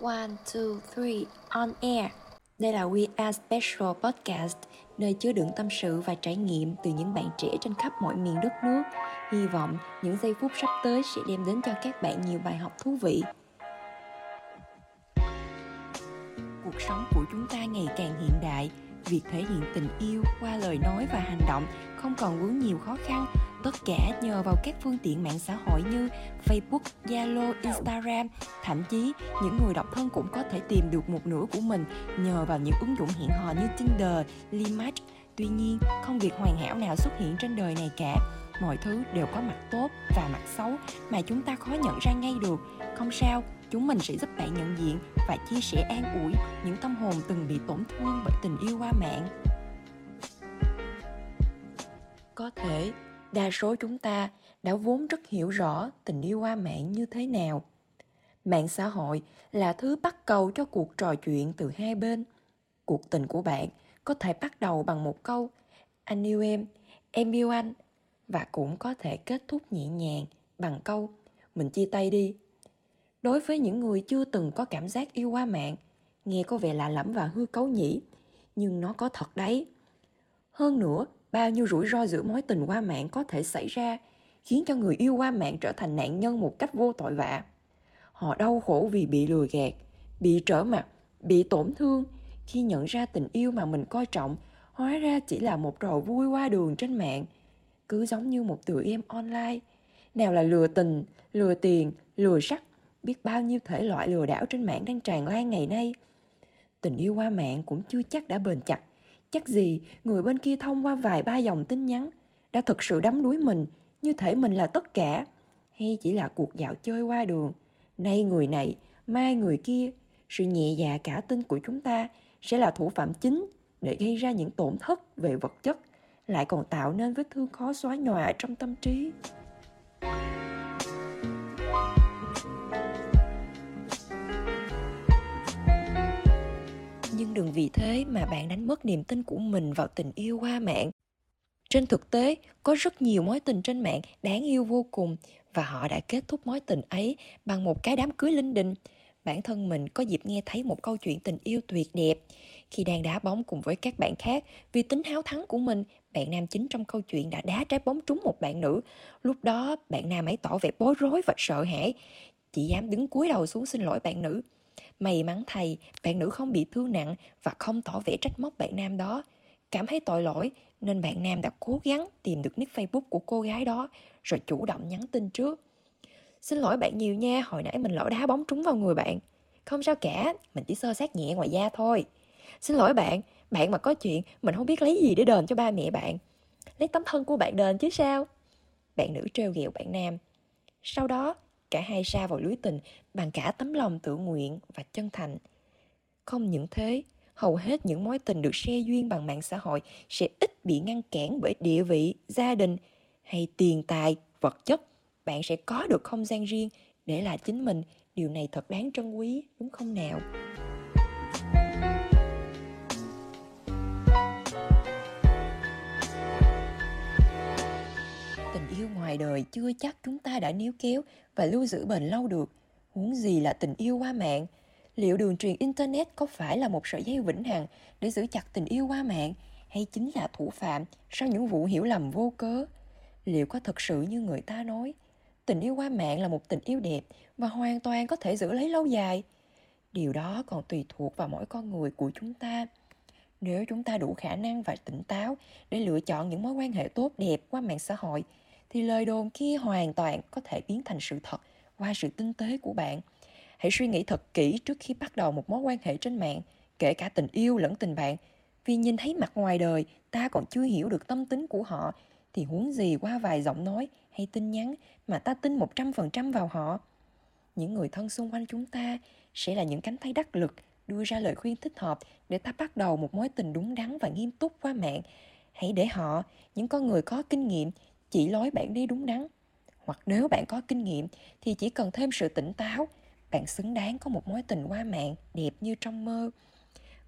One, two, three, on air. Đây là We Are Special Podcast, nơi chứa đựng tâm sự và trải nghiệm từ những bạn trẻ trên khắp mọi miền đất nước. Hy vọng những giây phút sắp tới sẽ đem đến cho các bạn nhiều bài học thú vị. Cuộc sống của chúng ta ngày càng hiện đại, việc thể hiện tình yêu qua lời nói và hành động không còn vướng nhiều khó khăn tất cả nhờ vào các phương tiện mạng xã hội như Facebook, Zalo, Instagram. Thậm chí, những người độc thân cũng có thể tìm được một nửa của mình nhờ vào những ứng dụng hẹn hò như Tinder, Limatch. Tuy nhiên, không việc hoàn hảo nào xuất hiện trên đời này cả. Mọi thứ đều có mặt tốt và mặt xấu mà chúng ta khó nhận ra ngay được. Không sao, chúng mình sẽ giúp bạn nhận diện và chia sẻ an ủi những tâm hồn từng bị tổn thương bởi tình yêu qua mạng. Có thể đa số chúng ta đã vốn rất hiểu rõ tình yêu qua mạng như thế nào. Mạng xã hội là thứ bắt cầu cho cuộc trò chuyện từ hai bên. Cuộc tình của bạn có thể bắt đầu bằng một câu, anh yêu em em yêu anh. Và cũng có thể kết thúc nhẹ nhàng bằng câu, mình chia tay đi. Đối với những người chưa từng có cảm giác yêu qua mạng, nghe có vẻ lạ lẫm và hư cấu nhỉ, nhưng nó có thật đấy. Hơn nữa bao nhiêu rủi ro giữa mối tình qua mạng có thể xảy ra khiến cho người yêu qua mạng trở thành nạn nhân một cách vô tội vạ? Họ đau khổ vì bị lừa gạt, bị trở mặt, bị tổn thương. Khi nhận ra tình yêu mà mình coi trọng, hóa ra chỉ là một trò vui qua đường trên mạng. Cứ giống như một tựa em online. Nào là lừa tình, lừa tiền, lừa sắc biết bao nhiêu thể loại lừa đảo trên mạng đang tràn lan ngày nay. Tình yêu qua mạng cũng chưa chắc đã bền chặt. Chắc gì người bên kia thông qua vài ba dòng tin nhắn đã thực sự đắm đuối mình như thể mình là tất cả, hay chỉ là cuộc dạo chơi qua đường. Nay người này, mai người kia, sự nhẹ dạ cả tin của chúng ta sẽ là thủ phạm chính để gây ra những tổn thất về vật chất, lại còn tạo nên vết thương khó xóa nhòa trong tâm trí. Đừng vì thế mà bạn đánh mất niềm tin của mình vào tình yêu qua mạng. Trên thực tế, có rất nhiều mối tình trên mạng đáng yêu vô cùng và họ đã kết thúc mối tình ấy bằng một cái đám cưới linh đình. Bản thân mình có dịp nghe thấy một câu chuyện tình yêu tuyệt đẹp. Khi đang đá bóng cùng với các bạn khác, vì tính háo thắng của mình, bạn nam chính trong câu chuyện đã đá trái bóng trúng một bạn nữ. Lúc đó, bạn nam ấy tỏ vẻ bối rối và sợ hãi. Chỉ dám đứng cúi đầu xuống xin lỗi bạn nữ. May mắn thầy, bạn nữ không bị thương nặng và không tỏ vẻ trách móc bạn nam đó. Cảm thấy tội lỗi nên bạn nam đã cố gắng tìm được nick Facebook của cô gái đó rồi chủ động nhắn tin trước. Xin lỗi bạn nhiều nha, hồi nãy mình lỡ đá bóng trúng vào người bạn. Không sao cả, mình chỉ sơ sát nhẹ ngoài da thôi. Xin lỗi bạn, bạn mà có chuyện mình không biết lấy gì để đền cho ba mẹ bạn. Lấy tấm thân của bạn đền chứ sao? Bạn nữ trêu ghẹo bạn nam. Sau đó, cả hai ra vào lưới tình bằng cả tấm lòng tự nguyện và chân thành. Không những thế, hầu hết những mối tình được xe duyên bằng mạng xã hội sẽ ít bị ngăn cản bởi địa vị, gia đình hay tiền tài, vật chất. Bạn sẽ có được không gian riêng để là chính mình. Điều này thật đáng trân quý, đúng không nào? Tình yêu ngoài đời chưa chắc chúng ta đã níu kéo và lưu giữ bền lâu được. Huống gì là tình yêu qua mạng. Liệu đường truyền Internet có phải là một sợi dây vĩnh hằng để giữ chặt tình yêu qua mạng hay chính là thủ phạm sau những vụ hiểu lầm vô cớ? Liệu có thật sự như người ta nói, tình yêu qua mạng là một tình yêu đẹp và hoàn toàn có thể giữ lấy lâu dài? Điều đó còn tùy thuộc vào mỗi con người của chúng ta. Nếu chúng ta đủ khả năng và tỉnh táo để lựa chọn những mối quan hệ tốt đẹp qua mạng xã hội thì lời đồn kia hoàn toàn có thể biến thành sự thật qua sự tinh tế của bạn. Hãy suy nghĩ thật kỹ trước khi bắt đầu một mối quan hệ trên mạng, kể cả tình yêu lẫn tình bạn. Vì nhìn thấy mặt ngoài đời, ta còn chưa hiểu được tâm tính của họ, thì huống gì qua vài giọng nói hay tin nhắn mà ta tin 100% vào họ. Những người thân xung quanh chúng ta sẽ là những cánh tay đắc lực đưa ra lời khuyên thích hợp để ta bắt đầu một mối tình đúng đắn và nghiêm túc qua mạng. Hãy để họ, những con người có kinh nghiệm, chỉ lối bạn đi đúng đắn. Hoặc nếu bạn có kinh nghiệm thì chỉ cần thêm sự tỉnh táo, bạn xứng đáng có một mối tình qua mạng đẹp như trong mơ.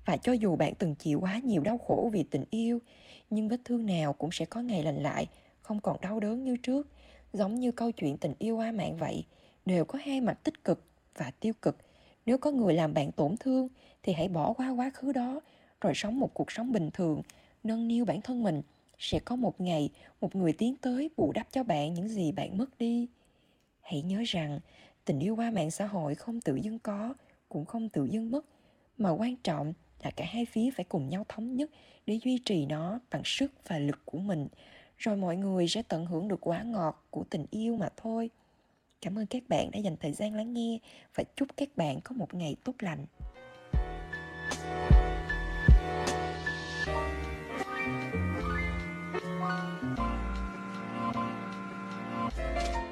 Và cho dù bạn từng chịu quá nhiều đau khổ vì tình yêu, nhưng vết thương nào cũng sẽ có ngày lành lại, không còn đau đớn như trước. Giống như câu chuyện tình yêu qua mạng vậy, đều có hai mặt tích cực và tiêu cực. nếu có người làm bạn tổn thương thì hãy bỏ qua quá khứ đó rồi sống một cuộc sống bình thường nâng niu bản thân mình sẽ có một ngày một người tiến tới bù đắp cho bạn những gì bạn mất đi. Hãy nhớ rằng, tình yêu qua mạng xã hội không tự dưng có, cũng không tự dưng mất, mà quan trọng là cả hai phía phải cùng nhau thống nhất để duy trì nó bằng sức và lực của mình. Rồi mọi người sẽ tận hưởng được quả ngọt của tình yêu mà thôi. Cảm ơn các bạn đã dành thời gian lắng nghe và chúc các bạn có một ngày tốt lành. Thank you.